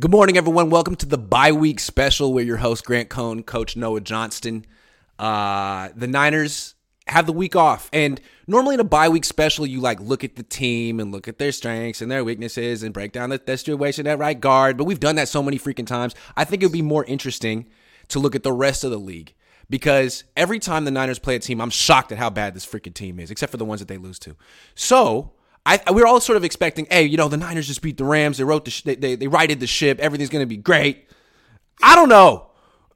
Good morning, everyone. Welcome to the bye week special. We're your host, Grant Cohn, Coach Noah Johnston. Uh, the Niners have the week off, and normally in a bye week special, you like look at the team and look at their strengths and their weaknesses and break down the, the situation at right guard. But we've done that so many freaking times. I think it would be more interesting to look at the rest of the league because every time the Niners play a team, I'm shocked at how bad this freaking team is, except for the ones that they lose to. So I, we are all sort of expecting, hey, you know, the Niners just beat the Rams. They wrote the sh- they, they they righted the ship. Everything's going to be great. I don't know.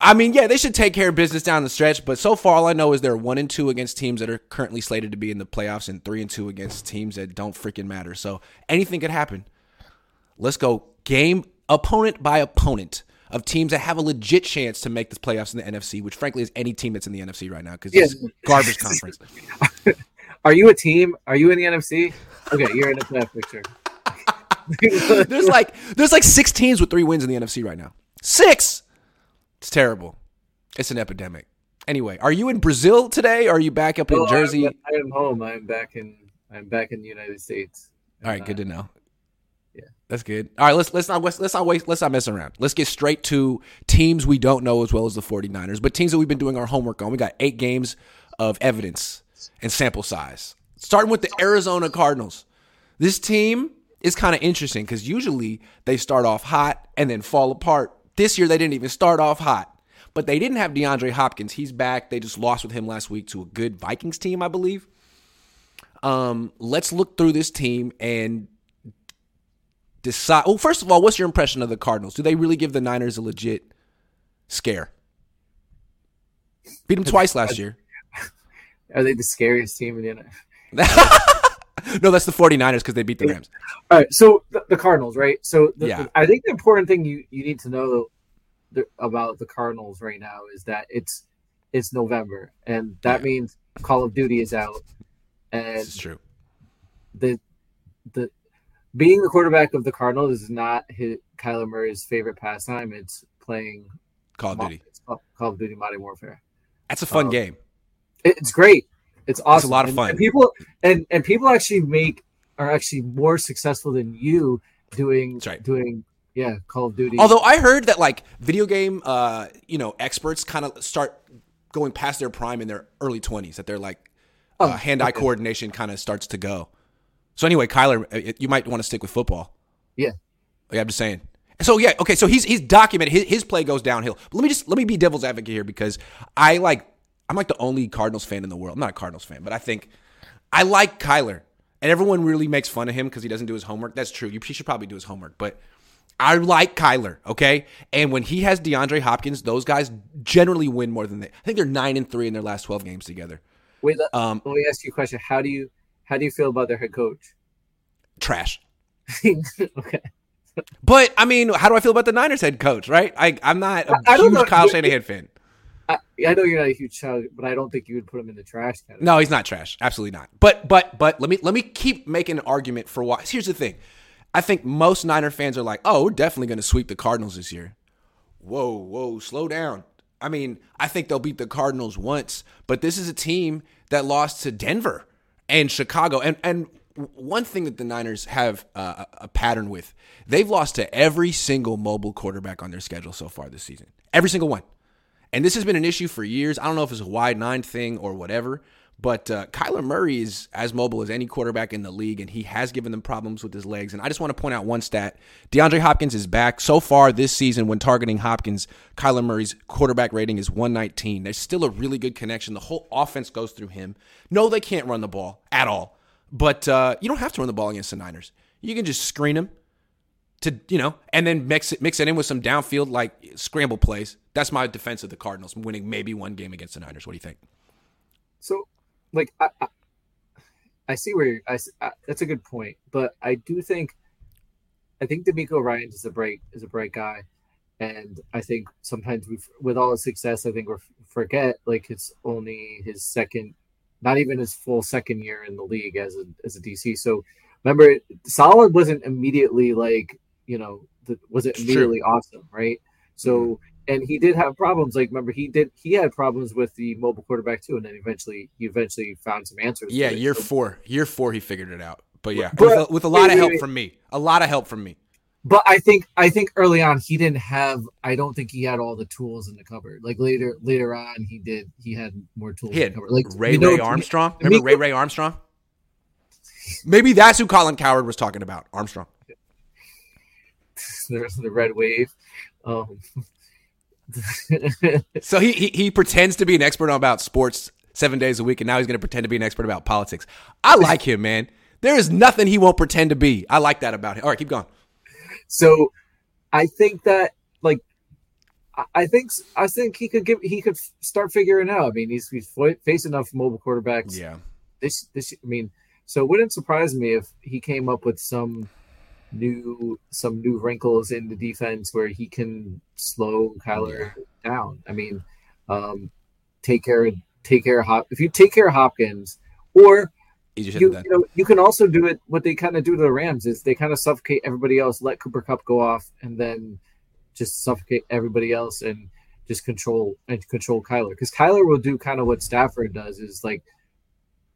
I mean, yeah, they should take care of business down the stretch, but so far all I know is they're one and two against teams that are currently slated to be in the playoffs, and three and two against teams that don't freaking matter. So anything could happen. Let's go game opponent by opponent of teams that have a legit chance to make the playoffs in the NFC, which frankly is any team that's in the NFC right now because it's garbage conference. Are you a team? Are you in the NFC? Okay, you're in the playoff picture. there's like there's like six teams with three wins in the NFC right now. Six. It's terrible. It's an epidemic. Anyway, are you in Brazil today? Are you back up in Jersey? I'm, I am home. I'm back in. I'm back in the United States. All right, good to know. Uh, yeah, that's good. All right, let's let's not let's not wait. Let's not mess around. Let's get straight to teams we don't know as well as the 49ers, but teams that we've been doing our homework on. We got eight games of evidence and sample size. Starting with the Arizona Cardinals. This team is kind of interesting because usually they start off hot and then fall apart. This year they didn't even start off hot, but they didn't have DeAndre Hopkins. He's back. They just lost with him last week to a good Vikings team, I believe. Um, let's look through this team and decide. Well, first of all, what's your impression of the Cardinals? Do they really give the Niners a legit scare? Beat them twice last year. Are they the scariest team in the NFL? No, that's the 49ers because they beat the Rams. All right, so the, the Cardinals, right? So the, yeah. The, I think the important thing you, you need to know the, about the Cardinals right now is that it's it's November, and that yeah. means Call of Duty is out. And true. The the being the quarterback of the Cardinals is not his, Kyler Murray's favorite pastime. It's playing Call of Duty. Call, Call of Duty Modern Warfare. That's a fun um, game. It's great. It's awesome. It's a lot of fun. And, and, people and and people actually make are actually more successful than you doing right. doing yeah Call of Duty. Although I heard that like video game uh you know experts kind of start going past their prime in their early twenties that they're like uh, oh, hand eye okay. coordination kind of starts to go. So anyway, Kyler, uh, you might want to stick with football. Yeah. Yeah, I'm just saying. So yeah, okay. So he's he's documented his, his play goes downhill. But let me just let me be devil's advocate here because I like I'm like the only Cardinals fan in the world. I'm not a Cardinals fan, but I think I like Kyler. And everyone really makes fun of him because he doesn't do his homework. That's true. He should probably do his homework. But I like Kyler, okay? And when he has DeAndre Hopkins, those guys generally win more than they. I think they're nine and three in their last twelve games together. Wait, um, let me ask you a question. How do you how do you feel about their head coach? Trash. okay. But I mean, how do I feel about the Niners head coach? Right? I, I'm not a I, I huge Kyle Shanahan fan. I, I know you're not a huge child, but I don't think you would put him in the trash category. No, he's not trash. Absolutely not. But but but let me let me keep making an argument for why. Here's the thing. I think most Niner fans are like, "Oh, we're definitely going to sweep the Cardinals this year." Whoa, whoa, slow down. I mean, I think they'll beat the Cardinals once, but this is a team that lost to Denver and Chicago. And and one thing that the Niners have uh, a pattern with, they've lost to every single mobile quarterback on their schedule so far this season. Every single one. And this has been an issue for years. I don't know if it's a wide nine thing or whatever, but uh, Kyler Murray is as mobile as any quarterback in the league, and he has given them problems with his legs. And I just want to point out one stat DeAndre Hopkins is back. So far this season, when targeting Hopkins, Kyler Murray's quarterback rating is 119. There's still a really good connection. The whole offense goes through him. No, they can't run the ball at all, but uh, you don't have to run the ball against the Niners. You can just screen them to you know, and then mix it mix it in with some downfield like scramble plays. That's my defense of the Cardinals winning maybe one game against the Niners. What do you think? So, like, I, I, I see where I, I, that's a good point, but I do think, I think DeMeco Ryan is a bright is a bright guy, and I think sometimes we, with all his success, I think we forget like it's only his second, not even his full second year in the league as a as a DC. So remember, solid wasn't immediately like you know, the, was it immediately awesome, right? So, mm-hmm. And he did have problems. Like, remember, he did he had problems with the mobile quarterback too, and then eventually he eventually found some answers. Yeah, year so, four, year four, he figured it out. But yeah, but, with, a, with, a, lot wait, of help wait, from me, a lot of help from me. but I think I think early on he didn't have. I don't think he had all the tools in the cupboard. Like later later on, he did. He had more tools. He in had the cupboard. Like Ray you know, Ray Armstrong. Remember me- Ray Ray Armstrong? Maybe that's who Colin Cowherd was talking about. Armstrong. There's the red wave. Um, So he, he he pretends to be an expert about sports seven days a week, and now he's going to pretend to be an expert about politics. I like him, man. There is nothing he won't pretend to be. I like that about him. All right, keep going. so I think that like I- think I think he could give he could start figuring out. I mean, he's he's faced enough mobile quarterbacks Yeah, this this I mean, so it wouldn't surprise me if he came up with some new some new wrinkles in the defense where he can slow Kyler down. I mean, um, take care of take care of Hop if you take care of Hopkins, or said you, you know you can also do it. What they kind of do to the Rams is they kind of suffocate everybody else, let Cooper Kupp go off, and then just suffocate everybody else and just control and control Kyler because Kyler will do kind of what Stafford does is like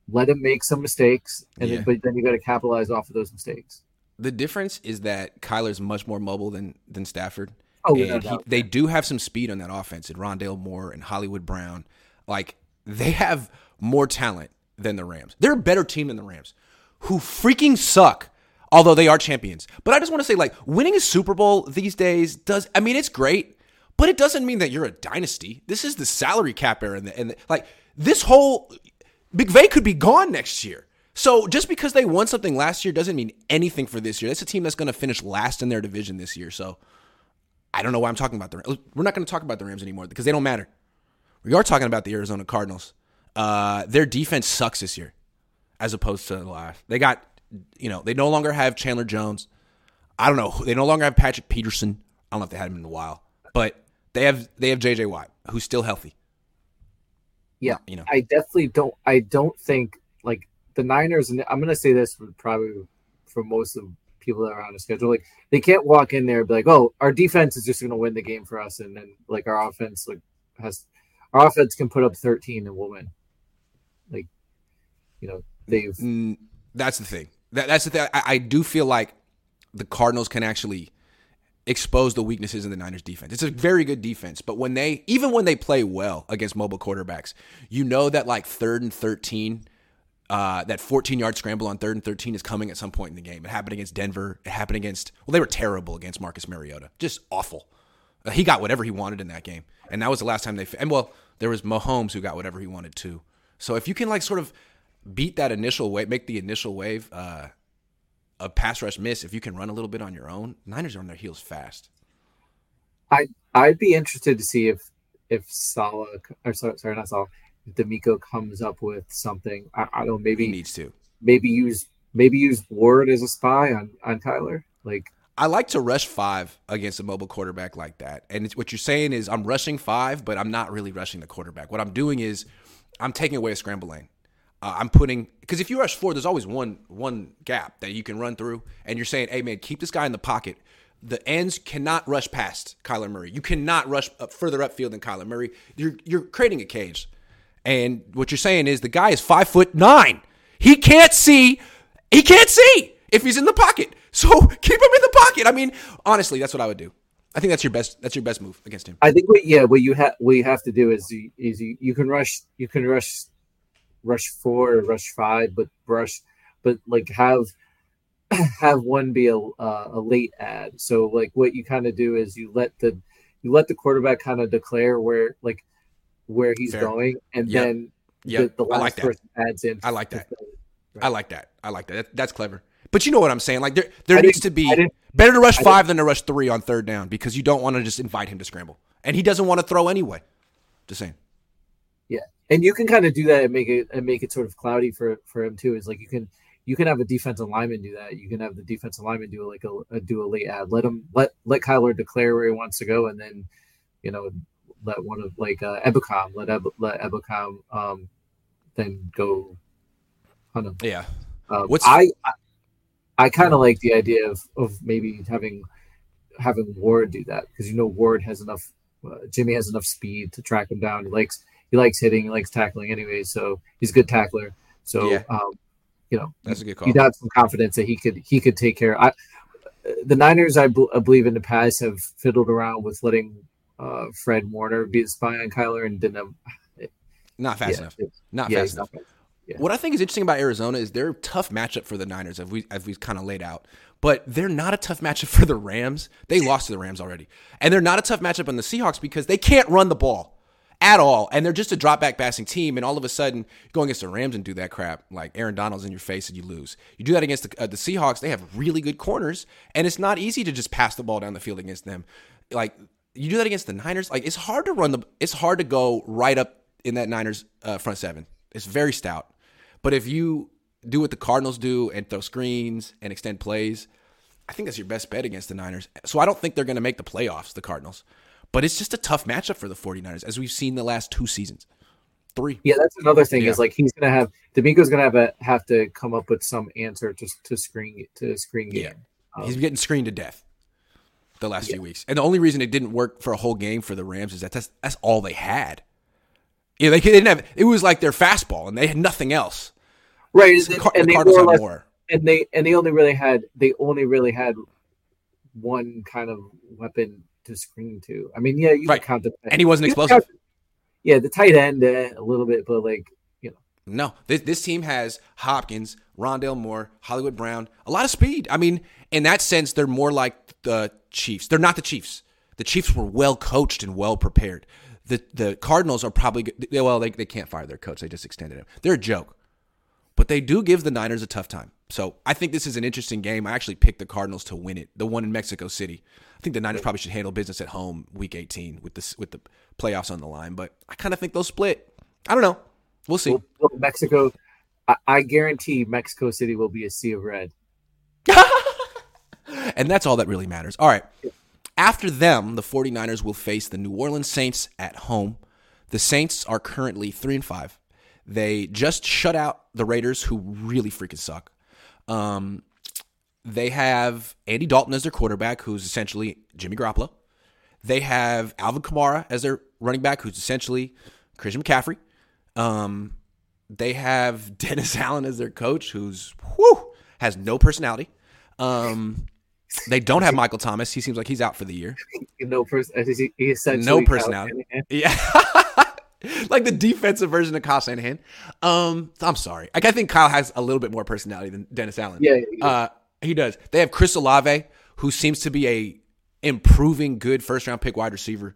let him make some mistakes and Yeah. then, but then you got to capitalize off of those mistakes. The difference is that Kyler's much more mobile than than Stafford. Oh, and he, they do have some speed on that offense. And Rondale Moore and Hollywood Brown, like they have more talent than the Rams. They're a better team than the Rams, who freaking suck. Although they are champions, but I just want to say, like, winning a Super Bowl these days does. I mean, it's great, but it doesn't mean that you're a dynasty. This is the salary cap era, and, the, and the, like this whole McVay could be gone next year. So just because they won something last year doesn't mean anything for this year. That's a team that's going to finish last in their division this year. So I don't know why I'm talking about the Rams. We're not going to talk about the Rams anymore because they don't matter. We are talking about the Arizona Cardinals. Uh, their defense sucks this year, as opposed to the last. They got, you know, they no longer have Chandler Jones. I don't know. They no longer have Patrick Peterson. I don't know if they had him in a while, but they have they have JJ Watt, who's still healthy. Yeah, You know, I definitely don't. I don't think like the Niners, and I'm gonna say this probably for most of people that are on the schedule. Like they can't walk in there and be like, "Oh, our defense is just gonna win the game for us," and then like our offense like has our offense can put up 13 and we'll win. Like, you know, they've Mm, that's the thing. That, that's the thing. I, I do feel like the Cardinals can actually expose the weaknesses in the Niners defense. It's a very good defense, but when they even when they play well against mobile quarterbacks, you know that like third and 13 uh, that 14 yard scramble on third and 13 is coming at some point in the game. It happened against Denver. It happened against, well, they were terrible against Marcus Mariota. Just awful. Uh, he got whatever he wanted in that game. And that was the last time they, and well, there was Mahomes who got whatever he wanted too. So if you can like sort of beat that initial wave, make the initial wave uh, of pass rush miss, if you can run a little bit on your own, Niners are on their heels fast. I I'd be interested to see if if Saleh or sorry, not Saleh, DeMeco comes up with something. I, I don't know, Maybe He needs to. maybe use maybe use Ward as a spy on on Kyler. Like I like to rush five against a mobile quarterback like that. And it's, what you're saying is I'm rushing five, but I'm not really rushing the quarterback. What I'm doing is I'm taking away a scramble lane. Uh, I'm putting because if you rush four, there's always one one gap that you can run through, and you're saying, "Hey man, keep this guy in the pocket." The ends cannot rush past Kyler Murray. You cannot rush up further upfield than Kyler Murray. You're you're creating a cage, and what you're saying is the guy is five foot nine. He can't see. He can't see if he's in the pocket. So keep him in the pocket. I mean, honestly, that's what I would do. I think that's your best. That's your best move against him. I think what yeah what you have what you have to do is you, is you, you can rush you can rush rush four or rush five, but rush but like have have one be a uh, a late ad. So like what you kind of do is you let the you let the quarterback kind of declare where like where he's Fair. going, and Yep. then Yeah, the, the last like that. person adds in. I like that. it. I like that. I like that. that. That's clever. But you know what I'm saying? Like there, there I needs to be better to rush five than to rush three on third down because you don't want to just invite him to scramble, and he doesn't want to throw anyway. Just saying. Yeah, and you can kind of do that and make it and make it sort of cloudy for for him too. Is like you can you can have a defensive lineman do that. You can have the defensive lineman do like a, a do a late ad. Let him let let Kyler declare where he wants to go, and then you know let one of like uh, Ebukam let Eb, let Ebukam um then go hunt him. Yeah. Um, What's- I I, I kind of like the idea of of maybe having having Ward do that because you know Ward has enough. Uh, Jimmy has enough speed to track him down. He likes he likes hitting, he likes tackling anyway, so he's a good tackler. So Yeah. um, you know, That's a good call. you'd have some confidence that he could he could take care. I the Niners, I, I, believe, in the past have fiddled around with letting uh, Fred Warner be the spy on Kyler and didn't have. Not fast yeah, enough. Not yeah, fast enough. Not fast. Yeah. What I think is interesting about Arizona is they're a tough matchup for the Niners, as we as we've kind of laid out. But they're not a tough matchup for the Rams. They lost to the Rams already, and they're not a tough matchup on the Seahawks because they can't run the ball at all, and they're just a drop back passing team. And all of a sudden, go against the Rams and do that crap, like Aaron Donald's in your face and you lose. You do that against the, uh, the Seahawks. They have really good corners, and it's not easy to just pass the ball down the field against them. Like you do that against the Niners. Like it's hard to run the. It's hard to go right up in that Niners uh, front seven. It's very stout. But if you do what the Cardinals do and throw screens and extend plays, I think that's your best bet against the Niners. So I don't think they're going to make the playoffs, the Cardinals. But it's just a tough matchup for the 49ers, as we've seen the last two seasons. Three. Yeah, that's another thing. Yeah. Is like he's gonna have DeMeco's gonna have a have to come up with some answer to to screen to screen game. Yeah. Um, he's getting screened to death the last yeah. few weeks. And the only reason it didn't work for a whole game for the Rams is that that's, that's all they had. Yeah, they didn't have. It was like their fastball, and they had nothing else. Right, so and, the, and the Cardinals have more. And they and they only really had they only really had one kind of weapon to screen to. I mean, yeah, you right. count the and he wasn't explosive. Count, yeah, the tight end uh, a little bit, but like you know, no, this this team has Hopkins, Rondale Moore, Hollywood Brown, a lot of speed. I mean, in that sense, they're more like the Chiefs. They're not the Chiefs. The Chiefs were well coached and well prepared. The the Cardinals are probably well, they they can't fire their coach. They just extended him. They're a joke but they do give the Niners a tough time. So I think this is an interesting game. I actually picked the Cardinals to win it, the one in Mexico City. I think the Niners probably should handle business at home week 18 with this with the playoffs on the line, but I kind of think they'll split. I don't know. We'll see. Mexico, I, I guarantee Mexico City will be a sea of red. and that's all that really matters. All right. After them, the 49ers will face the New Orleans Saints at home. The Saints are currently 3 and 5. They just shut out the Raiders, who really freaking suck. Um, they have Andy Dalton as their quarterback, who's essentially Jimmy Garoppolo. They have Alvin Kamara as their running back, who's essentially Christian McCaffrey. Um, they have Dennis Allen as their coach, who's whew, has no personality. Um, they don't have Michael Thomas. He seems like he's out for the year. No person. He essentially no personality. Yeah. like the defensive version of Kyle Shanahan. Um, I'm sorry. Like I think Kyle has a little bit more personality than Dennis Allen. Yeah, yeah. Uh, he does. They have Chris Olave, who seems to be a improving good first round pick wide receiver.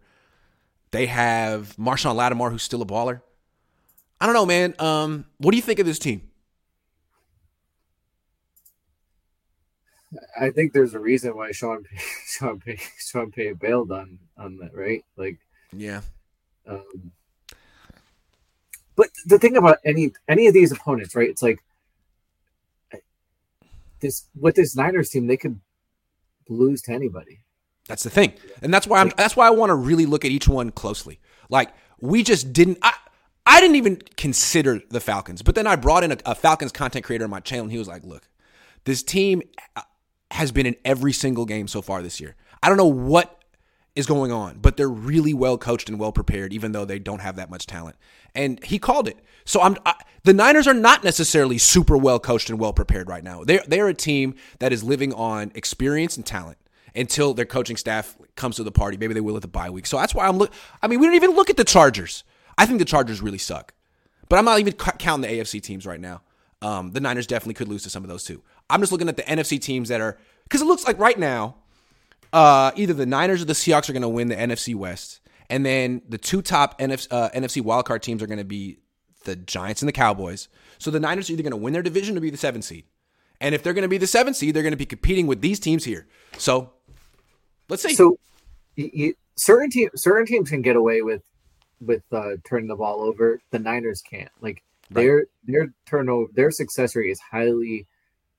They have Marshon Lattimore, who's still a baller. I don't know, man. Um, what do you think of this team? I think there's a reason why Sean Sean Pay, Sean Pay bailed on on that, right? Like, yeah. Um, but the thing about any any of these opponents, right? It's like this with this Niners team, they could lose to anybody. That's the thing, and that's why I'm. That's why I want to really look at each one closely. Like we just didn't. I, I didn't even consider the Falcons, but then I brought in a, a Falcons content creator on my channel, and he was like, "Look, this team has been in every single game so far this year. I don't know what is going on, but they're really well coached and well prepared, even though they don't have that much talent and he called it. So I'm I, the Niners are not necessarily super well coached and well prepared right now. They're they're a team that is living on experience and talent until their coaching staff comes to the party. Maybe they will at the bye week. So that's why I'm look. I mean, we don't even look at the Chargers. I think the Chargers really suck, but I'm not even counting the AFC teams right now. Um, the Niners definitely could lose to some of those too. I'm just looking at the NFC teams that are because it looks like right now, uh, either the Niners or the Seahawks are going to win the NFC West. And then the two top NFC, uh, NFC wildcard teams are going to be the Giants and the Cowboys. So the Niners are either going to win their division or be the seven seed. And if they're going to be the seven seed, they're going to be competing with these teams here. So let's see. So you, certain teams, certain teams can get away with with uh, turning the ball over. The Niners can't. Like right. their their turnover, their success rate is highly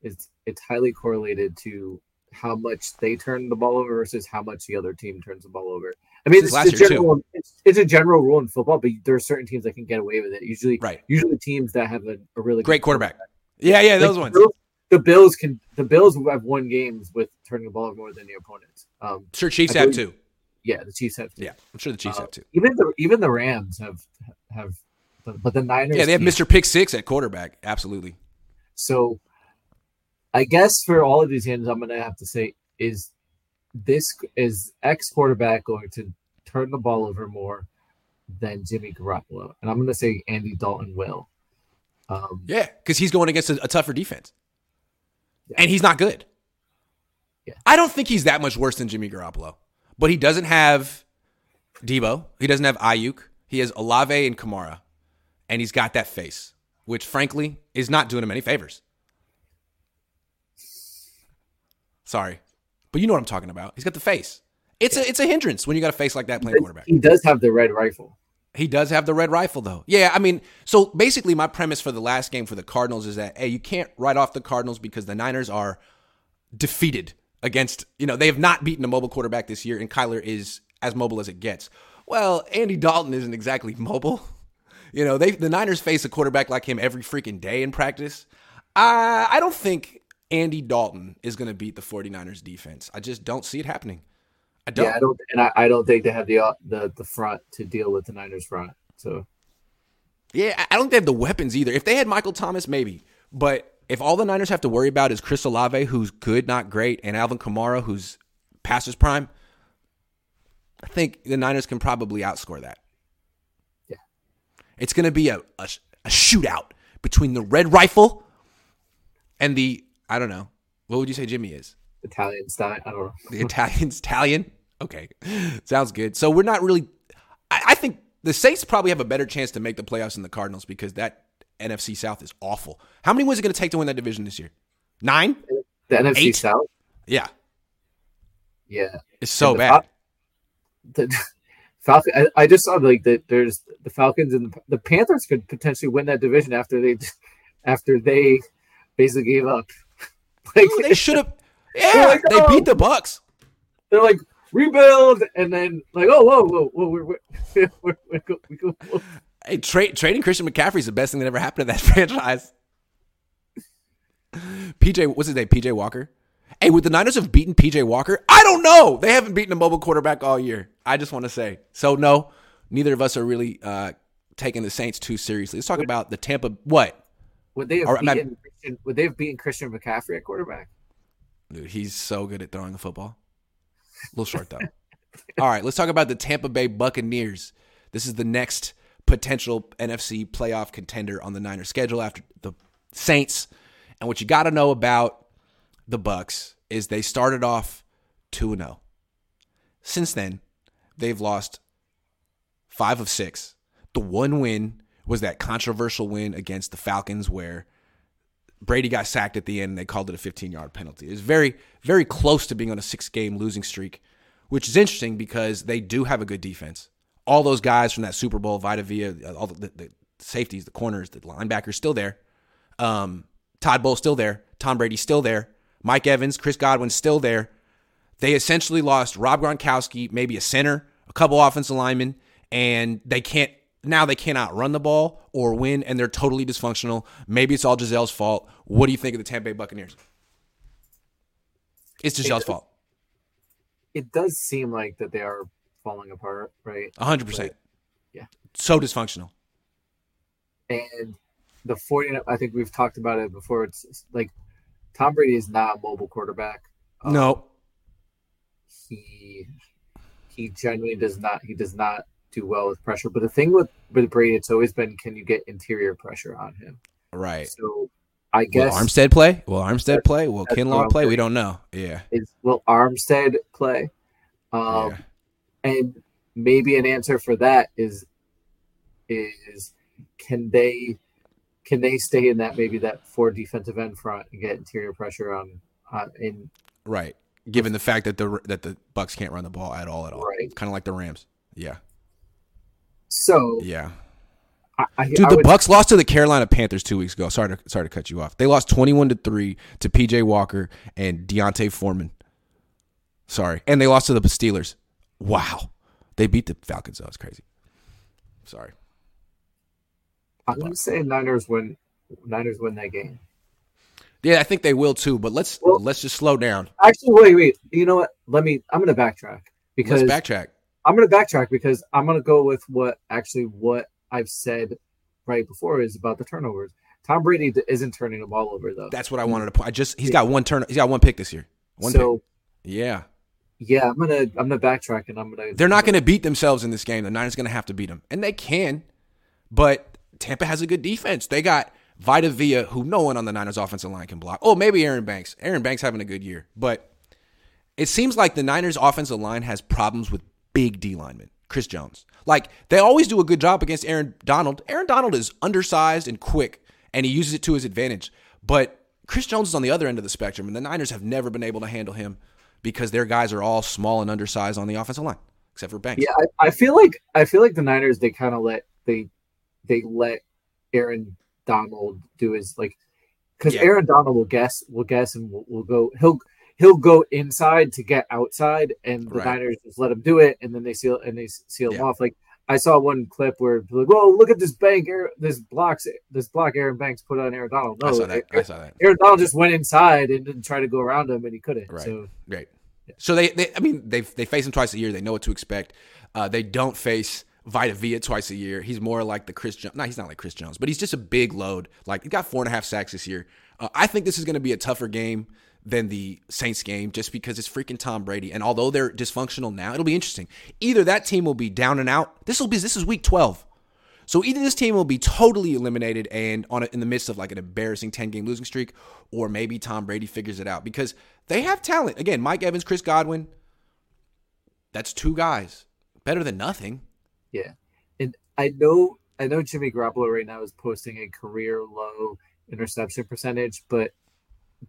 it's it's highly correlated to how much they turn the ball over versus how much the other team turns the ball over. I mean, it's, a general, it's, it's, a general rule in football, but there are certain teams that can get away with it. Usually, right. Usually, teams that have a, a really great quarterback. quarterback. Yeah, yeah, those like ones. The Bills, can. The Bills have won games with turning the ball over more than the opponents. Um, sure, Chiefs have too. Yeah, the Chiefs have. Too. Yeah, I'm sure the Chiefs uh, have too. Even the even the Rams have have, but, but the Niners. Yeah, they have Mr. Pick Six at quarterback. Absolutely. So, I guess for all of these games, I'm going to have to say is this is ex quarterback going to turn the ball over more than Jimmy Garoppolo? And I'm going to say Andy Dalton will. Um, yeah, because he's going against a, a tougher defense, yeah. and he's not good. Yeah. I don't think he's that much worse than Jimmy Garoppolo, but he doesn't have Debo. He doesn't have Aiyuk. He has Olave and Kamara, and he's got that face, which frankly is not doing him any favors. Sorry, but you know what I'm talking about. He's got the face. It's a it's a hindrance when you got a face like that playing quarterback. He does have the red rifle. He does have the red rifle though. Yeah, I mean, so basically my premise for the last game for the Cardinals is that hey, you can't write off the Cardinals because the Niners are defeated against, you know, they have not beaten a mobile quarterback this year and Kyler is as mobile as it gets. Well, Andy Dalton isn't exactly mobile. You know, they the Niners face a quarterback like him every freaking day in practice. Uh, I don't think Andy Dalton is going to beat the 49ers defense. I just don't see it happening. I don't. Yeah, I don't, and I, I don't think they have the the the front to deal with the Niners front. So, yeah, I don't think they have the weapons either. If they had Michael Thomas, maybe, but if all the Niners have to worry about is Chris Olave, who's good, not great, and Alvin Kamara, who's passes prime, I think the Niners can probably outscore that. Yeah, it's going to be a, a a shootout between the Red Rifle and the I don't know what would you say Jimmy is Italian style. I don't know the Italian's Italian. Okay, sounds good. So we're not really. I, I, think the Saints probably have a better chance to make the playoffs than the Cardinals because that NFC South is awful. How many wins is it going to take to win that division this year? Nine. The NFC Eight? South. Yeah. Yeah. It's so bad. Fal- the Falcon. I, I, just saw like that. There's the Falcons and the, the Panthers could potentially win that division after they after they basically gave up. like, they should have. Yeah, like, oh. they beat the Bucks they're like rebuild, and then like, oh, whoa, whoa, whoa, we're, we're, we're, we're, we're, we're Hey, tra- trading Christian McCaffrey is the best thing that ever happened to that franchise. PJ, what's his name? PJ Walker. Hey, would the Niners have beaten PJ Walker? I don't know. They haven't beaten a mobile quarterback all year. I just want to say. So no, neither of us are really uh, taking the Saints too seriously. Let's talk about the Tampa. What would they have or, beaten? Christian, would they have beaten Christian McCaffrey at quarterback? Dude, he's so good at throwing the football. A little short though. All right, let's talk about the Tampa Bay Buccaneers. This is the next potential NFC playoff contender on the Niners schedule after the Saints. And what you got to know about the Bucks is they started off 2 0. Since then, they've lost 5 of 6. The one win was that controversial win against the Falcons where Brady got sacked at the end and they called it a 15 yard penalty. It was very, very close to being on a six game losing streak, which is interesting because they do have a good defense. All those guys from that Super Bowl, Vita Vea, all the, the, safeties, the corners, the linebackers still there. Um, Todd Bowles still there. Tom Brady still there. Mike Evans, Chris Godwin still there. They essentially lost Rob Gronkowski, maybe a center, a couple offensive linemen, and they can't now they cannot run the ball or win, and they're totally dysfunctional. Maybe it's all Gisele's fault. What do you think of the Tampa Bay Buccaneers? It's Gisele's it, fault. It does seem like that they are falling apart, right? hundred percent. Yeah. So dysfunctional. And the 40, I think we've talked about it before. It's like Tom Brady is not a mobile quarterback. Um, no. He he genuinely does not he does not do well with pressure. But the thing with with Brady, it's always been can you get interior pressure on him? Right. So I guess will Armstead play? Will Armstead play? Will Kinlaw play? We don't know. Yeah. Is will Armstead play? Um, yeah. and maybe an answer for that is is can they can they stay in that maybe that four defensive end front and get interior pressure on on in right given the fact that the that the Bucks can't run the ball at all at all right kind of like the Rams yeah so yeah, I, I, dude, I the would, Bucks lost to the Carolina Panthers two weeks ago. Sorry to sorry to cut you off. They lost twenty one to three to PJ Walker and D'Onta Foreman. Sorry, and they lost to the Steelers. Wow, they beat the Falcons. Oh, that was crazy. Sorry. I'm gonna say Niners win. Niners win that game. Yeah, I think they will too. But let's well, let's just slow down. Actually, wait, wait. You know what? Let me. I'm gonna backtrack because let's backtrack. I'm going to backtrack because I'm going to go with what actually what I've said right before is about the turnovers. Tom Brady isn't turning the ball over though. That's what I wanted to point. I just he's got one turn. He's got one pick this year. One so pick. Yeah. Yeah, I'm gonna I'm gonna backtrack and I'm gonna. They're not going to beat themselves in this game. The Niners going to have to beat them, and they can. But Tampa has a good defense. They got Vita Vea, who no one on the Niners offensive line can block. Oh, maybe Aaron Banks. Aaron Banks having a good year, but it seems like the Niners offensive line has problems with big D linemen. Chris Jones. Like they always do a good job against Aaron Donald. Aaron Donald is undersized and quick, and he uses it to his advantage. But Chris Jones is on the other end of the spectrum, and the Niners have never been able to handle him because their guys are all small and undersized on the offensive line, except for Banks. Yeah, I, I feel like I feel like the Niners they kind of let they they let Aaron Donald do his like because Yeah. Aaron Donald will guess will guess and will, will go he'll he'll go inside to get outside and the Right. Niners just let him do it and then they seal and they seal him off like I saw one clip where like whoa look at this bank this blocks this block Aaron Banks put on Aaron Donald no I saw that. I saw that. Aaron Donald just went inside and didn't try to go around him and he couldn't Right. so Right. So they, they I mean, they they face him twice a year. They know what to expect. Uh, they don't face Vita Vea twice a year. He's more like the Chris Jones. No, he's not like Chris Jones, but he's just a big load. Like he got four and a half sacks this year. Uh, I think this is going to be a tougher game than the Saints game, just because it's freaking Tom Brady. And although they're dysfunctional now, it'll be interesting. Either that team will be down and out. This will be this is week twelve. So either this team will be totally eliminated and on a, in the midst of like an embarrassing 10 game losing streak, or maybe Tom Brady figures it out because they have talent. Again, Mike Evans, Chris Godwin, that's two guys. Better than nothing. Yeah, and I know I know Jimmy Garoppolo right now is posting a career low interception percentage, but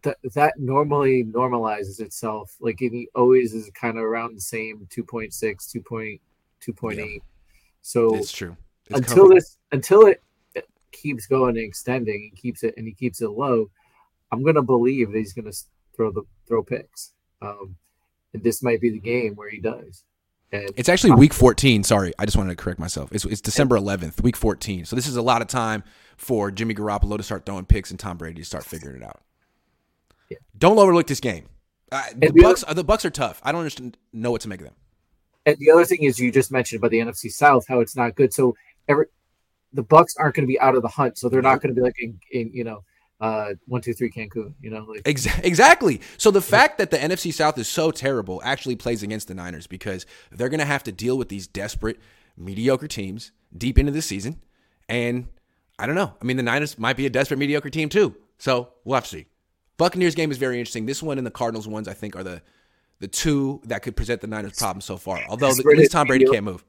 that that normally normalizes itself. Like he always is kind of around the same 2.6, 2.2.8. 2.8. So It's true. It's until covered. this until it, it keeps going and extending and keeps it and he keeps it low, I'm gonna believe that he's gonna throw the throw picks. Um, and this might be the game where he does. And It's actually week 14. Sorry, I just wanted to correct myself. It's, it's December 11th, week 14. So this is a lot of time for Jimmy Garoppolo to start throwing picks and Tom Brady to start figuring it out. Yeah. Don't overlook this game. Uh, the the Bucks, the Bucks are tough. I don't understand, know what to make of them. And the other thing is you just mentioned about the NFC South how it's not good. So every the Bucks aren't going to be out of the hunt, so they're not going to be like in, in you know uh one two three Cancun. You know, like Exactly. So the fact that the NFC South is so terrible actually plays against the Niners because they're going to have to deal with these desperate, mediocre teams deep into the season. And I don't know. I mean, the Niners might be a desperate, mediocre team too. So we'll have to see. Buccaneers game is very interesting. This one and the Cardinals ones, I think, are the the two that could present the Niners problems so far. Although at least Tom Brady mediocre. can't move.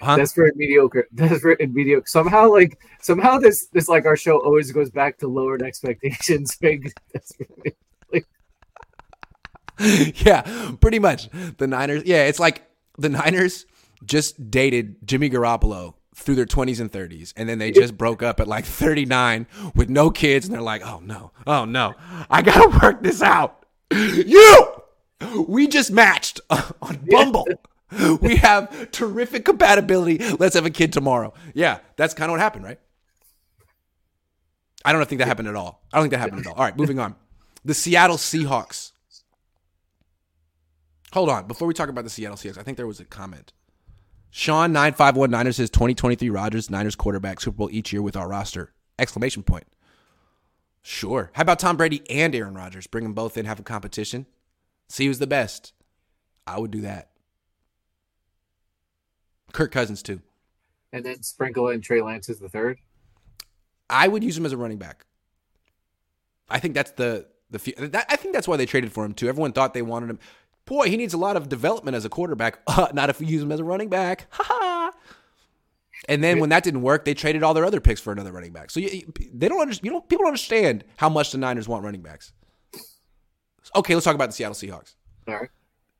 Huh? desperate mediocre, desperate and mediocre. Somehow, like somehow this this like our show always goes back to lowered expectations. Yeah, pretty much. The Niners. Yeah, it's like the Niners just dated Jimmy Garoppolo through their 20s and 30s, and then they just broke up at like 39 with no kids, and they're like, oh no, oh no, I gotta work this out. You, we just matched on Bumble. We have terrific compatibility. Let's have a kid tomorrow. Yeah, that's kind of what happened, right? I don't think that happened at all. I don't think that happened at all. All right, moving on. The Seattle Seahawks. Hold on. Before we talk about the Seattle Seahawks, I think there was a comment. Sean nine five one Niners says twenty twenty three Rodgers Niners quarterback Super Bowl each year with our roster exclamation point. Sure. How about Tom Brady and Aaron Rodgers? Bring them both in, have a competition, see who's the best. I would do that. Kirk Cousins too. And then sprinkle in Trey Lance as the third. I would use him as a running back. I think that's the the that, I think that's why they traded for him too. Everyone thought they wanted him. Boy, he needs a lot of development as a quarterback. Uh, not if we use him as a running back. Ha ha. And then when that didn't work, they traded all their other picks for another running back. So you, they don't understand. You know, people don't understand how much the Niners want running backs. Okay, let's talk about the Seattle Seahawks. All right.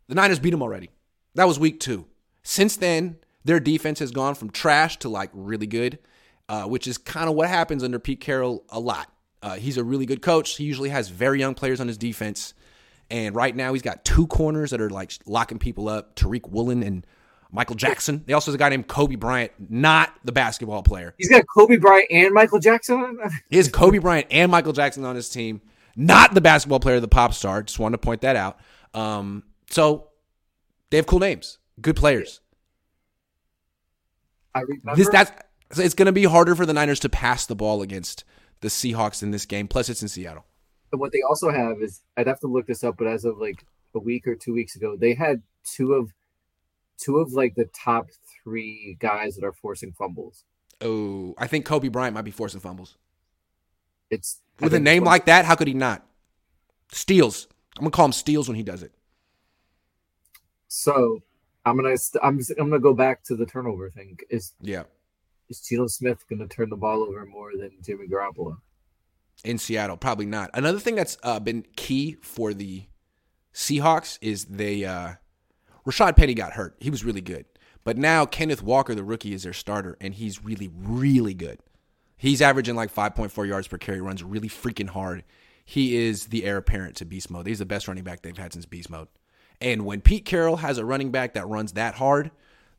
The Niners beat them already. That was week two. Since then, their defense has gone from trash to like really good, uh, which is kind of what happens under Pete Carroll a lot. Uh, he's a really good coach. He usually has very young players on his defense. And right now, he's got two corners that are like locking people up Tariq Woolen and Michael Jackson. They also has a guy named Kobe Bryant, not the basketball player. He's got Kobe Bryant and Michael Jackson. on- He has Kobe Bryant and Michael Jackson on his team, not the basketball player, the pop star. Just wanted to point that out. Um, so they have cool names, good players. I remember. This that's so it's going to be harder for the Niners to pass the ball against the Seahawks in this game. Plus, it's in Seattle. And what they also have is I'd have to look this up, but as of like a week or two weeks ago, they had two of two of like the top three guys that are forcing fumbles. Oh, I think Kobe Bryant might be forcing fumbles. It's with a name like that. How could he not? Steals. I'm gonna call him Steals when he does it. So I'm gonna I'm I'm gonna go back to the turnover thing. Is yeah, is Geno Smith gonna turn the ball over more than Jimmy Garoppolo? In Seattle, probably not. Another thing that's uh, been key for the Seahawks is they uh, Rashad Penny got hurt. He was really good, but now Kenneth Walker, the rookie, is their starter, and he's really really good. He's averaging like 5.4 yards per carry, runs really freaking hard. He is the heir apparent to beast mode. He's the best running back they've had since beast mode. And when Pete Carroll has a running back that runs that hard,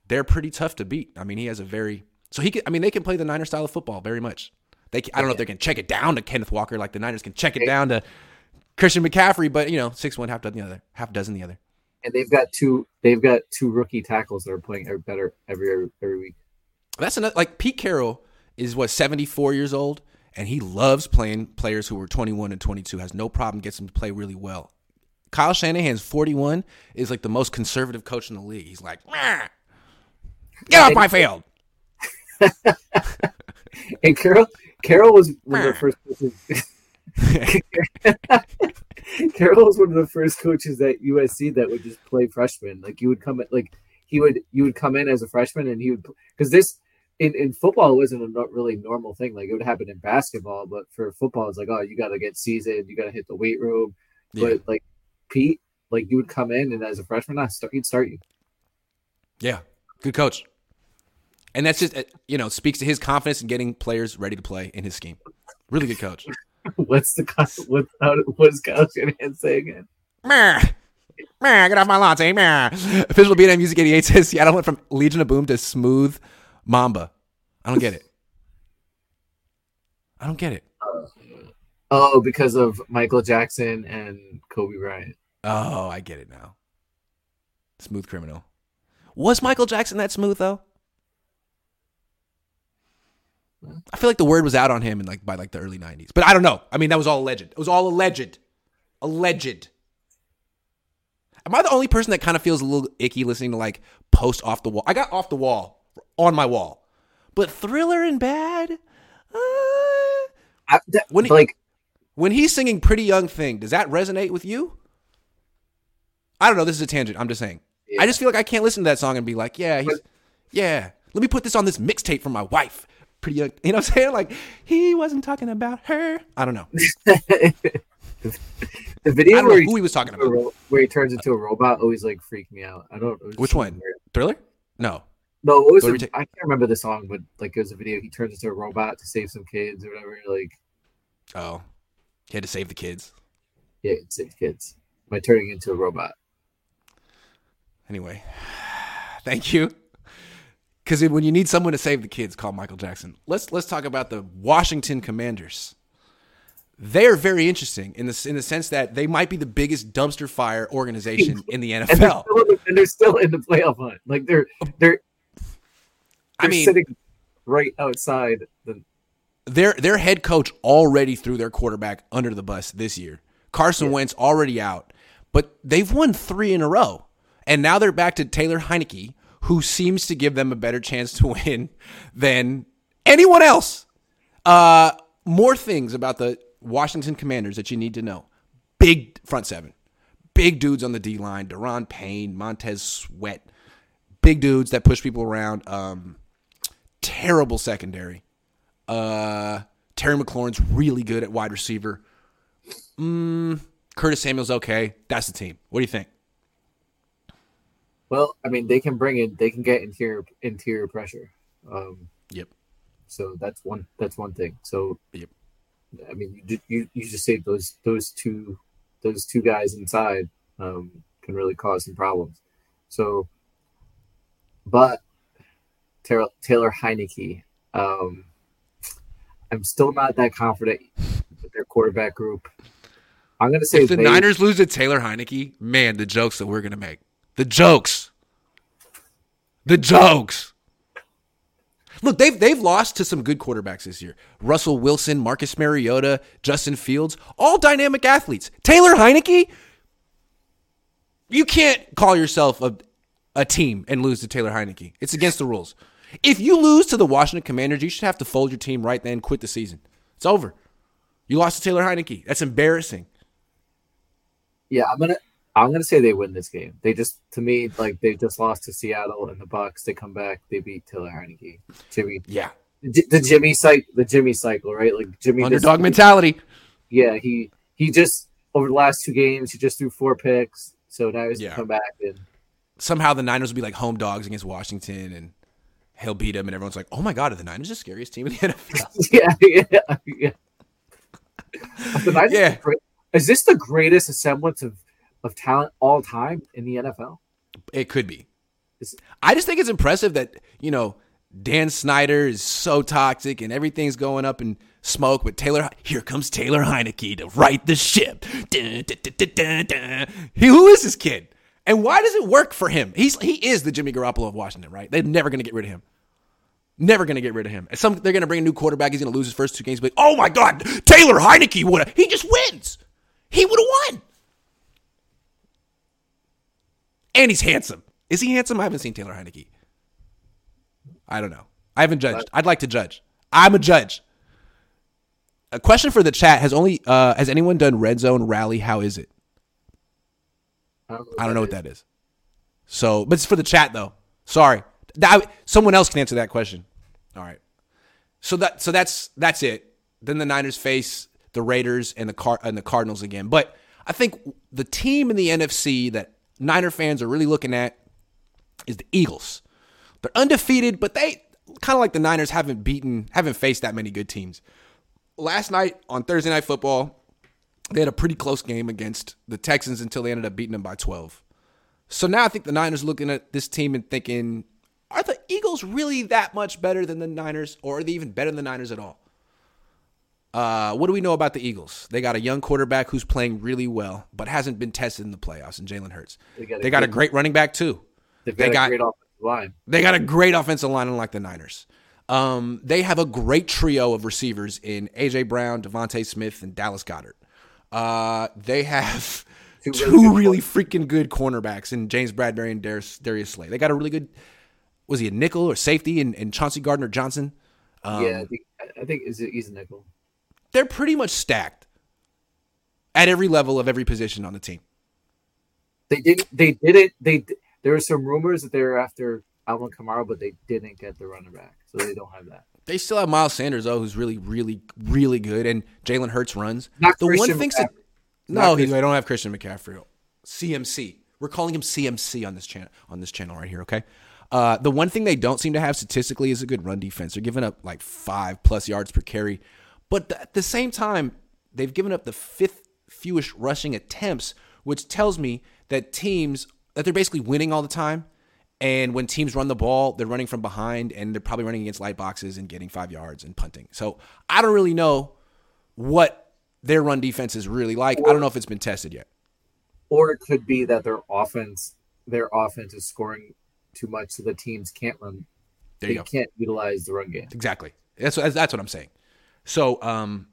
they're pretty tough to beat. I mean, he has a very so he can. I mean, they can play the Niner style of football very much. They I don't know if they can check it down to Kenneth Walker like the Niners can check it down to Christian McCaffrey, but you know, six one, half dozen the other, half dozen the other. And they've got two. They've got two rookie tackles that are playing better every every, every week. That's another like Pete Carroll is what seventy four years old, and he loves playing players who are twenty one and twenty two. Has no problem gets them to play really well. Kyle Shanahan's 41 is like the most conservative coach in the league. He's like, get off my field. and Carroll, Carroll was one of the first coaches. Carroll was one of the first coaches at USC that would just play freshmen. Like you would come in, like he would, you would come in as a freshman, and he would because this in, in football it wasn't a not really normal thing. Like it would happen in basketball, but for football, it's like oh, you got to get seasoned, you got to hit the weight room. Yeah. But like Pete, like you would come in and as a freshman, I start, he'd start you. Yeah, good coach. And that's just you know speaks to his confidence in getting players ready to play in his scheme. Really good coach. What's the what? How, what does Kyle Shanahan say again? Meh. Meh, get off my lawn, say meh. Official BNM Music 88 says Seattle went from Legion of Boom to Smooth Mamba. I don't get it. I don't get it. Oh, because of Michael Jackson and Kobe Bryant. Oh, I get it now. Smooth criminal. Was Michael Jackson that smooth though? I feel like the word was out on him in like by like the early '90s, but I don't know. I mean, that was all alleged. It was all alleged, alleged. Am I the only person that kind of feels a little icky listening to like post off the wall? I got off the wall on my wall, but Thriller and Bad. Uh, I, that, when he, like when he's singing "Pretty Young Thing," does that resonate with you? I don't know. This is a tangent. I'm just saying. Yeah. I just feel like I can't listen to that song and be like, yeah, he's, yeah. Let me put this on this mixtape for my wife. Pretty young. You know what I'm saying? Like he wasn't talking about her. I don't know. the video where who he was talking about, where he turns into a robot, always like freaked me out. I don't. Which one? Weird. Thriller? No. No, it was. A, I can't remember the song, but like it was a video. He turns into a robot to save some kids or whatever. Like, oh, he had to save the kids. Yeah, save kids by turning into a robot. Anyway, thank you. Because when you need someone to save the kids, call Michael Jackson. Let's let's talk about the Washington Commanders. They are very interesting in the in the sense that they might be the biggest dumpster fire organization in the NFL, and they're, still, and they're still in the playoff hunt. Like they're they're, they're I mean, sitting right outside the. Their their head coach already threw their quarterback under the bus this year. Carson yeah. Wentz already out, but they've won three in a row. And now they're back to Taylor Heinicke, who seems to give them a better chance to win than anyone else. Uh, more things about the Washington Commanders that you need to know. Big front seven. Big dudes on the D line. Daron Payne, Montez Sweat. Big dudes that push people around. Um, terrible secondary. Uh, Terry McLaurin's really good at wide receiver. Mm, Curtis Samuel's okay. That's the team. What do you think? Well, I mean, they can bring in, they can get interior interior pressure. Um, yep. So that's one. That's one thing. So, yep. I mean, you you, you just say those those two those two guys inside um, can really cause some problems. So, but Taylor, Taylor Heinicke, um, I'm still not that confident with their quarterback group. I'm to say if the they, Niners lose to Taylor Heinicke, man, the jokes that we're going to make. The jokes. The jokes. Look, they've they've lost to some good quarterbacks this year. Russell Wilson, Marcus Mariota, Justin Fields, all dynamic athletes. Taylor Heinicke, You can't call yourself a a team and lose to Taylor Heinicke. It's against the rules. If you lose to the Washington Commanders, you should have to fold your team right then, quit the season. It's over. You lost to Taylor Heinicke. That's embarrassing. Yeah, I'm gonna I'm gonna say they win this game. They just to me like they just lost to Seattle and the Bucks. They come back, they beat Taylor Heinicke. Jimmy, Yeah. the, the Jimmy cycle, the Jimmy cycle, right? Like Jimmy Underdog just, mentality. Yeah, he he just over the last two games he just threw four picks. So now he's Yeah. come back and Somehow the Niners will be like home dogs against Washington and he'll beat them and everyone's like, oh my God, are the Niners the scariest team in the NFL? yeah, yeah, yeah. The Niners Yeah. great. Is this the greatest semblance of, of talent all time in the NFL? It could be. It's- I just think it's impressive that, you know, Dan Snyder is so toxic and everything's going up in smoke, but Taylor, here comes Taylor Heinicke to right the ship. Dun, dun, dun. He, who is this kid? And why does it work for him? He's he is the Jimmy Garoppolo of Washington, right? They're never going to get rid of him. Never going to get rid of him. And some they're going to bring a new quarterback. He's going to lose his first two games. But oh my God, Taylor Heinicke would have. He just wins. He would have won. And he's handsome. Is he handsome? I haven't seen Taylor Heinicke. I don't know. I haven't judged. I'd like to judge. I'm a judge. A question for the chat: Has only uh, has anyone done red zone rally? How is it? I don't know, I don't know what that is. So, but it's for the chat though. Sorry, that, someone else can answer that question. All right. So that so that's that's it. Then the Niners face the Raiders and the Car and the Cardinals again. But I think the team in the NFC that Niner fans are really looking at is the Eagles. They're undefeated, but they kind of like the Niners haven't beaten, haven't faced that many good teams. Last night on Thursday Night Football, they had a pretty close game against the Texans until they ended up beating them by 12. So now I think the Niners looking at this team and thinking, are the Eagles really that much better than the Niners, or are they even better than the Niners at all? Uh, what do we know about the Eagles? They got a young quarterback who's playing really well, but hasn't been tested in the playoffs, and Jalen Hurts. They got a They got a great running back too. They got, a great offensive line. They got a great offensive line, unlike the Niners. Um, they have a great trio of receivers in AJ Brown, DeVonta Smith, and Dallas Goedert. Uh, they have Two two, really freaking good cornerbacks in James Bradberry and Darius, Darius Slay. They got a really good. Was he a nickel or safety? And, and Chauncey Gardner Johnson. Um, yeah, I think, I think is it, he's a nickel. They're pretty much stacked at every level of every position on the team. They didn't. They didn't. They there were some rumors that they were after Alvin Kamara, but they didn't get the running back, so they don't have that. They still have Miles Sanders though, who's really, really, really good, and Jalen Hurts runs. Not the Christian one thing that no, he, they don't have Christian McCaffrey. CMC. We're calling him CMC on this channel on this channel right here. Okay. Uh, the one thing they don't seem to have statistically is a good run defense. They're giving up like five plus yards per carry, but at the same time, they've given up the fifth fewest rushing attempts, which tells me that teams that they're basically winning all the time. And when teams run the ball, they're running from behind and they're probably running against light boxes and getting five yards and punting. So I don't really know what their run defense is really like. I don't know if it's been tested yet. Or it could be that their offense, their offense is scoring too much, so the teams can't run. There they can't utilize the run game. Exactly. That's that's what I'm saying. So um,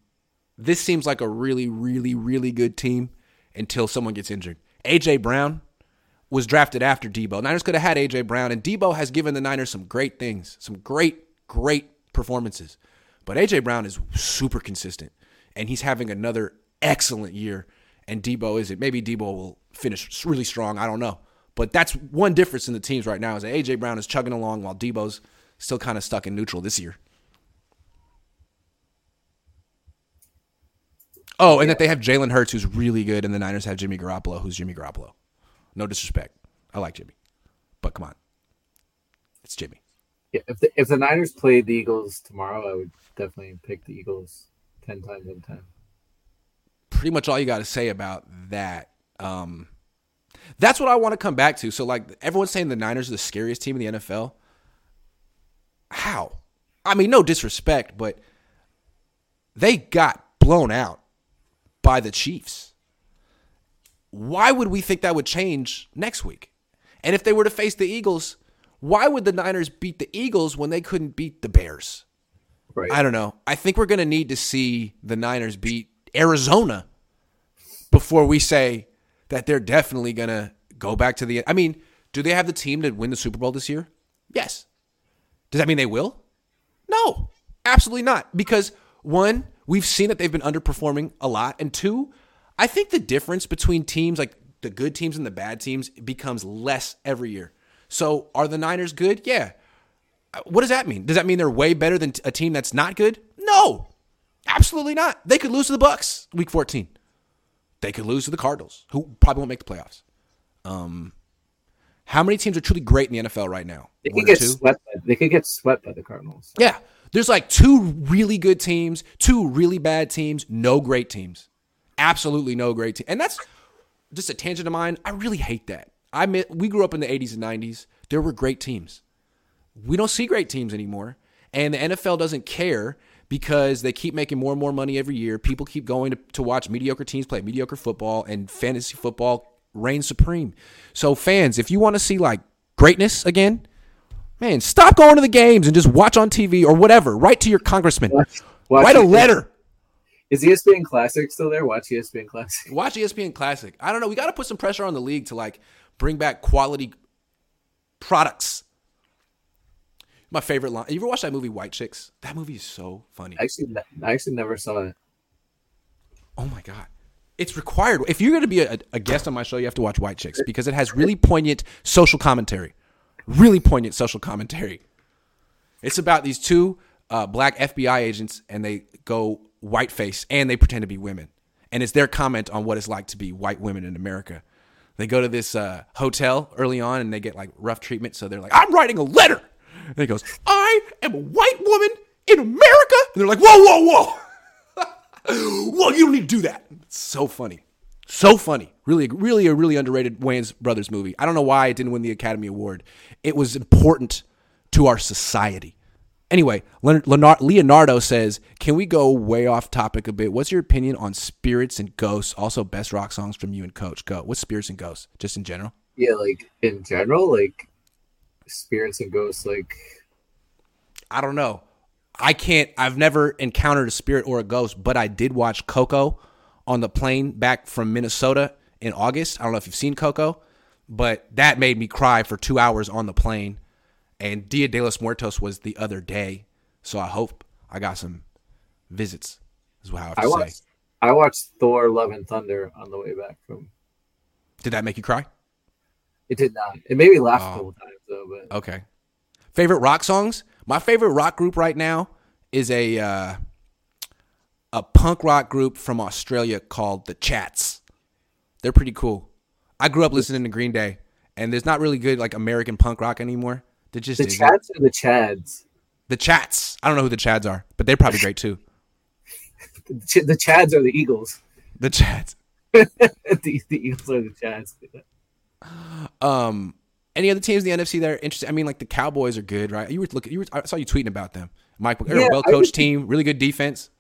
this seems like a really, really, really good team until someone gets injured. AJ Brown was drafted after Debo. Niners could have had AJ Brown, and Debo has given the Niners some great things, some great, great performances. But AJ Brown is super consistent, and he's having another excellent year. And Debo is it? Maybe Debo will finish really strong. I don't know. But that's one difference in the teams right now is that AJ Brown is chugging along while Debo's still kind of stuck in neutral this year. Oh, and that they have Jalen Hurts, who's really good, and the Niners have Jimmy Garoppolo, who's Jimmy Garoppolo. No disrespect. I like Jimmy. But come on. It's Jimmy. Yeah, if the if the Niners played the Eagles tomorrow, I would definitely pick the Eagles ten times in ten. Pretty much all you got to say about that. Um, that's what I want to come back to. So, like, everyone's saying the Niners are the scariest team in the NFL. How? I mean, no disrespect, but they got blown out by the Chiefs. Why would we think that would change next week? And if they were to face the Eagles, why would the Niners beat the Eagles when they couldn't beat the Bears? Right. I don't know. I think we're going to need to see the Niners beat Arizona before we say that they're definitely going to go back to the. I mean, do they have the team to win the Super Bowl this year? Yes. Does that mean they will? No, absolutely not. Because one, we've seen that they've been underperforming a lot, and two, I think the difference between teams like the good teams and the bad teams becomes less every year. So, are the Niners good? Yeah. Uh, what does that mean? Does that mean they're way better than a team that's not good? No, absolutely not. They could lose to the Bucks week 14. They could lose to the Cardinals, who probably won't make the playoffs. Um, how many teams are truly great in the NFL right now? They could get swept. By, they could get swept by the Cardinals. Yeah, there's like two really good teams, two really bad teams, no great teams. Absolutely no great team, and that's just a tangent of mine. I really hate that. I met, we grew up in the 80s and 90s. There were great teams. We don't see great teams anymore, and the NFL doesn't care because they keep making more and more money every year. People keep going to, to watch mediocre teams play mediocre football, and fantasy football reigns supreme. So, fans, if you want to see like greatness again, man, stop going to the games and just watch on TV or whatever. Write to your congressman. Watch, watch Write a letter. Is ESPN Classic still there? Watch ESPN Classic. Watch ESPN Classic. I don't know. We got to put some pressure on the league to like bring back quality products my favorite line. You ever watch that movie White Chicks? That movie is so funny. I actually, I actually never saw it. Oh my god, it's required. If you're going to be a, a, guest on my show, you have to watch White Chicks because it has really poignant social commentary. Really poignant social commentary. It's about these two uh, black FBI agents, and they go whiteface and they pretend to be women, and it's their comment on what it's like to be white women in America. They go to this uh, hotel early on, and they get like rough treatment. So they're like, "I'm writing a letter." And he goes, I am a white woman in America. And they're like, whoa, whoa, whoa. whoa, you don't need to do that. It's so funny. So funny. Really, really a really underrated Wayans Brothers movie. I don't know why it didn't win the Academy Award. It was important to our society. Anyway, Leonardo says, "Can we go way off topic a bit? What's your opinion on spirits and ghosts? Also, best rock songs from you and Coach. Go. What's spirits and ghosts? Just in general? Yeah, like in general, like spirits and ghosts like I don't know. I can't I've never encountered a spirit or a ghost, but I did watch Coco on the plane back from Minnesota in August. I don't know if you've seen Coco, but that made me cry for 2 hours on the plane. And Dia de los Muertos was the other day. So I hope I got some visits. Is what I have to I watched, say. I watched Thor Love and Thunder on the way back from Did that make you cry? It did not. It made me laugh oh. a couple times though. But okay. Favorite rock songs? My favorite rock group right now is a uh, a punk rock group from Australia called the Chats. They're pretty cool. I grew up listening to Green Day, and there's not really good like American punk rock anymore. They just the Chats or the Chads. The Chats. I don't know who the Chads are, but they're probably great too. the Chads are the Eagles. The Chads. the, the Eagles are the Chads. Um, any other teams in the NFC that are interesting? I mean, like the Cowboys are good, right? You were looking. You were. I saw you tweeting about them. Mike, they're yeah, a well coached team, really good defense.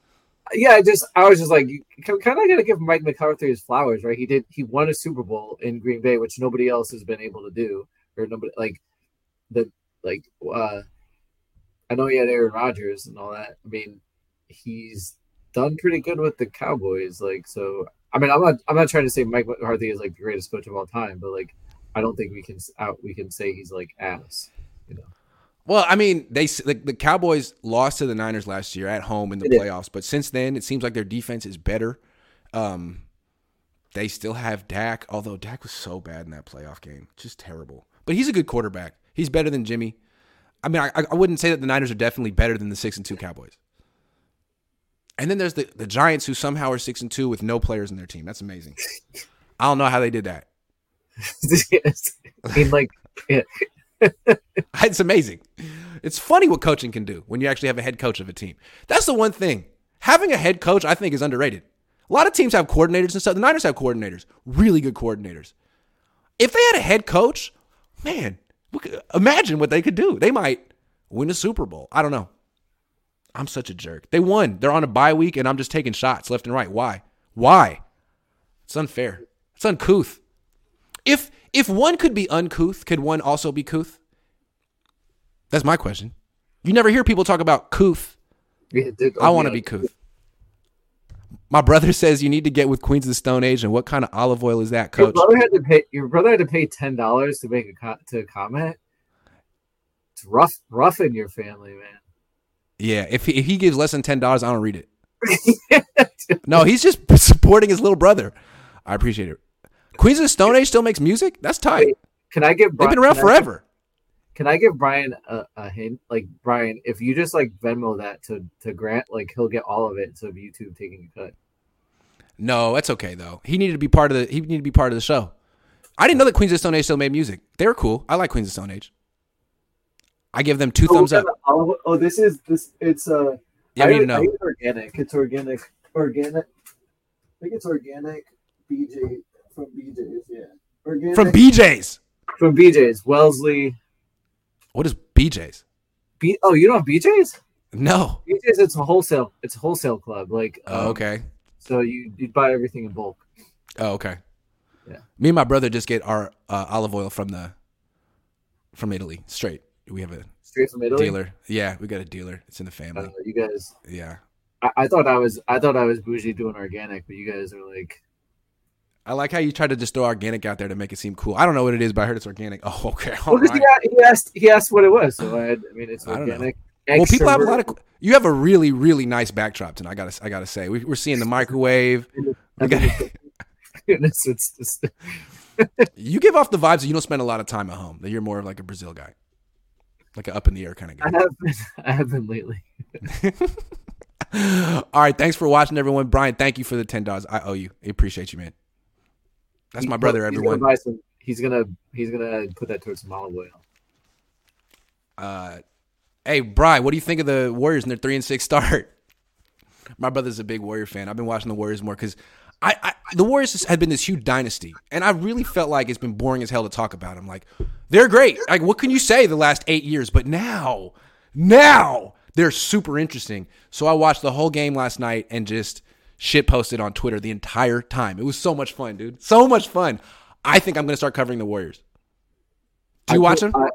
Yeah, just I was just like, kind of got to give Mike McCarthy his flowers, right? He did. He won a Super Bowl in Green Bay, which nobody else has been able to do, or nobody like the like. uh I know he had Aaron Rodgers and all that. I mean, he's done pretty good with the Cowboys. Like, so I mean, I'm not I'm not trying to say Mike McCarthy is like the greatest coach of all time, but like I don't think we can out we can say he's like ass. You know. Well, I mean, they the, the Cowboys lost to the Niners last year at home in the it playoffs, is. but since then it seems like their defense is better. Um, they still have Dak, although Dak was so bad in that playoff game, just terrible. But he's a good quarterback. He's better than Jimmy. I mean, I, I wouldn't say that the Niners are definitely better than the six and two Cowboys. And then there's the, the Giants who somehow are six and two with no players in their team. That's amazing. I don't know how they did that. I mean, like, yeah. it's amazing. It's funny what coaching can do when you actually have a head coach of a team. That's the one thing. Having a head coach, I think, is underrated. A lot of teams have coordinators and stuff. The Niners have coordinators, really good coordinators. If they had a head coach, man, imagine what they could do. They might win a Super Bowl. I don't know. I'm such a jerk. They won. They're on a bye week, and I'm just taking shots left and right. Why? Why? It's unfair. It's uncouth. If if one could be uncouth, could one also be couth? That's my question. You never hear people talk about couth. Yeah, dude, oh, I want to be couth. My brother says you need to get with Queens of the Stone Age, and what kind of olive oil is that, Coach? Your brother had to pay. Your brother had to pay ten dollars to make a co- to comment. It's rough, rough in your family, man. Yeah, if he, if he gives less than ten dollars, I don't read it. No, he's just supporting his little brother. I appreciate it. Queens of the Stone Age still makes music. That's tight. Can I give? They've been around can I- forever. Can I give Brian a, a hint? Like Brian, if you just like Venmo that to to Grant, like he'll get all of it instead of YouTube taking a cut. No, that's okay though. He needed to be part of the. He needed to be part of the show. I didn't know that Queens of the Stone Age still made music. They were cool. I like Queens of the Stone Age. I give them two thumbs up. Oh, oh, this is this. It's uh. Yeah, need to know. it's organic. It's organic. Organic. I think it's organic. BJ from BJ's. Yeah. Organic From BJ's. from BJ's. Wellesley. What is BJ's? B. Oh, you don't have BJ's? No. BJ's. It's a wholesale. It's a wholesale club. Like. Oh, um, okay. So you you buy everything in bulk. Oh, okay. Yeah. Me and my brother just get our uh, olive oil from the from Italy straight. We have a Straight from Italy. dealer. Yeah, we got a dealer. It's in the Uh, family. you guys. Yeah. I, I thought I was. I thought I was bougie doing organic, but you guys are like. I like how you try to just throw organic out there to make it seem cool. I don't know what it is, but I heard it's organic. Oh, okay. All Well, right. he, he asked. He asked what it was. So I. I mean, it's I organic. Well, people have a lot of. You have a really, really nice backdrop tonight. I gotta, I gotta say, we, we're seeing the microwave. We got, Goodness, it's just. you give off the vibes that you don't spend a lot of time at home. That you're more of like a Brazil guy, like an up in the air kind of I guy. have been. I have been lately. All right, thanks for watching, everyone. Brian, thank you for the ten dollars. I owe you. I appreciate you, man. That's my brother, He's everyone. Gonna some, he's gonna. He's gonna put that towards some olive oil. Uh, hey, Brian, what do you think of the Warriors and their three and six start? My brother's a big Warrior fan. I've been watching the Warriors more because I, I the Warriors have been this huge dynasty, and I really felt like it's been boring as hell to talk about them. Like they're great. Like what can you say the last eight years? But now, now they're super interesting. So I watched the whole game last night and just shit posted on Twitter the entire time. It was so much fun, dude. So much fun. I think I'm gonna start covering the Warriors. Do you I watch pulled- them? I-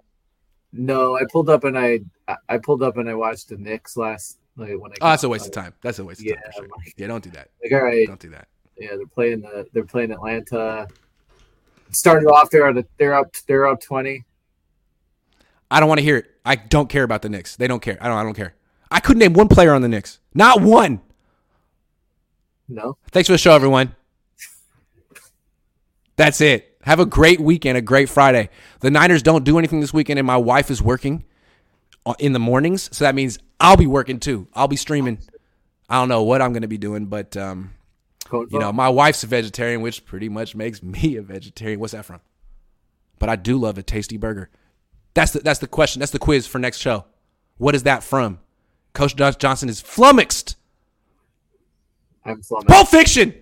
no, I pulled up and I. I- pulled up and I watched the Knicks last. Like when I. Oh, that's a waste of time. That's a waste of Yeah, time. For sure. like- Yeah, don't do that. Like, all right, Don't do that. yeah, they're playing the. They're playing Atlanta. Started off, a, they're up. They're up twenty. I don't want to hear it. I don't care about the Knicks. They don't care. I don't. I don't care. I couldn't name one player on the Knicks. Not one. No, Thanks for the show, everyone. That's it. Have a great weekend, a great Friday. The Niners don't do anything this weekend, and my wife is working in the mornings, so that means I'll be working too. I'll be streaming. I don't know what I'm going to be doing, but um, you know, my wife's a vegetarian, which pretty much makes me a vegetarian. What's that from? But I do love a tasty burger. That's the that's the question. That's the quiz for next show. What is that from? Coach Johnson is flummoxed. I'm flummoxed. Pulp Fiction.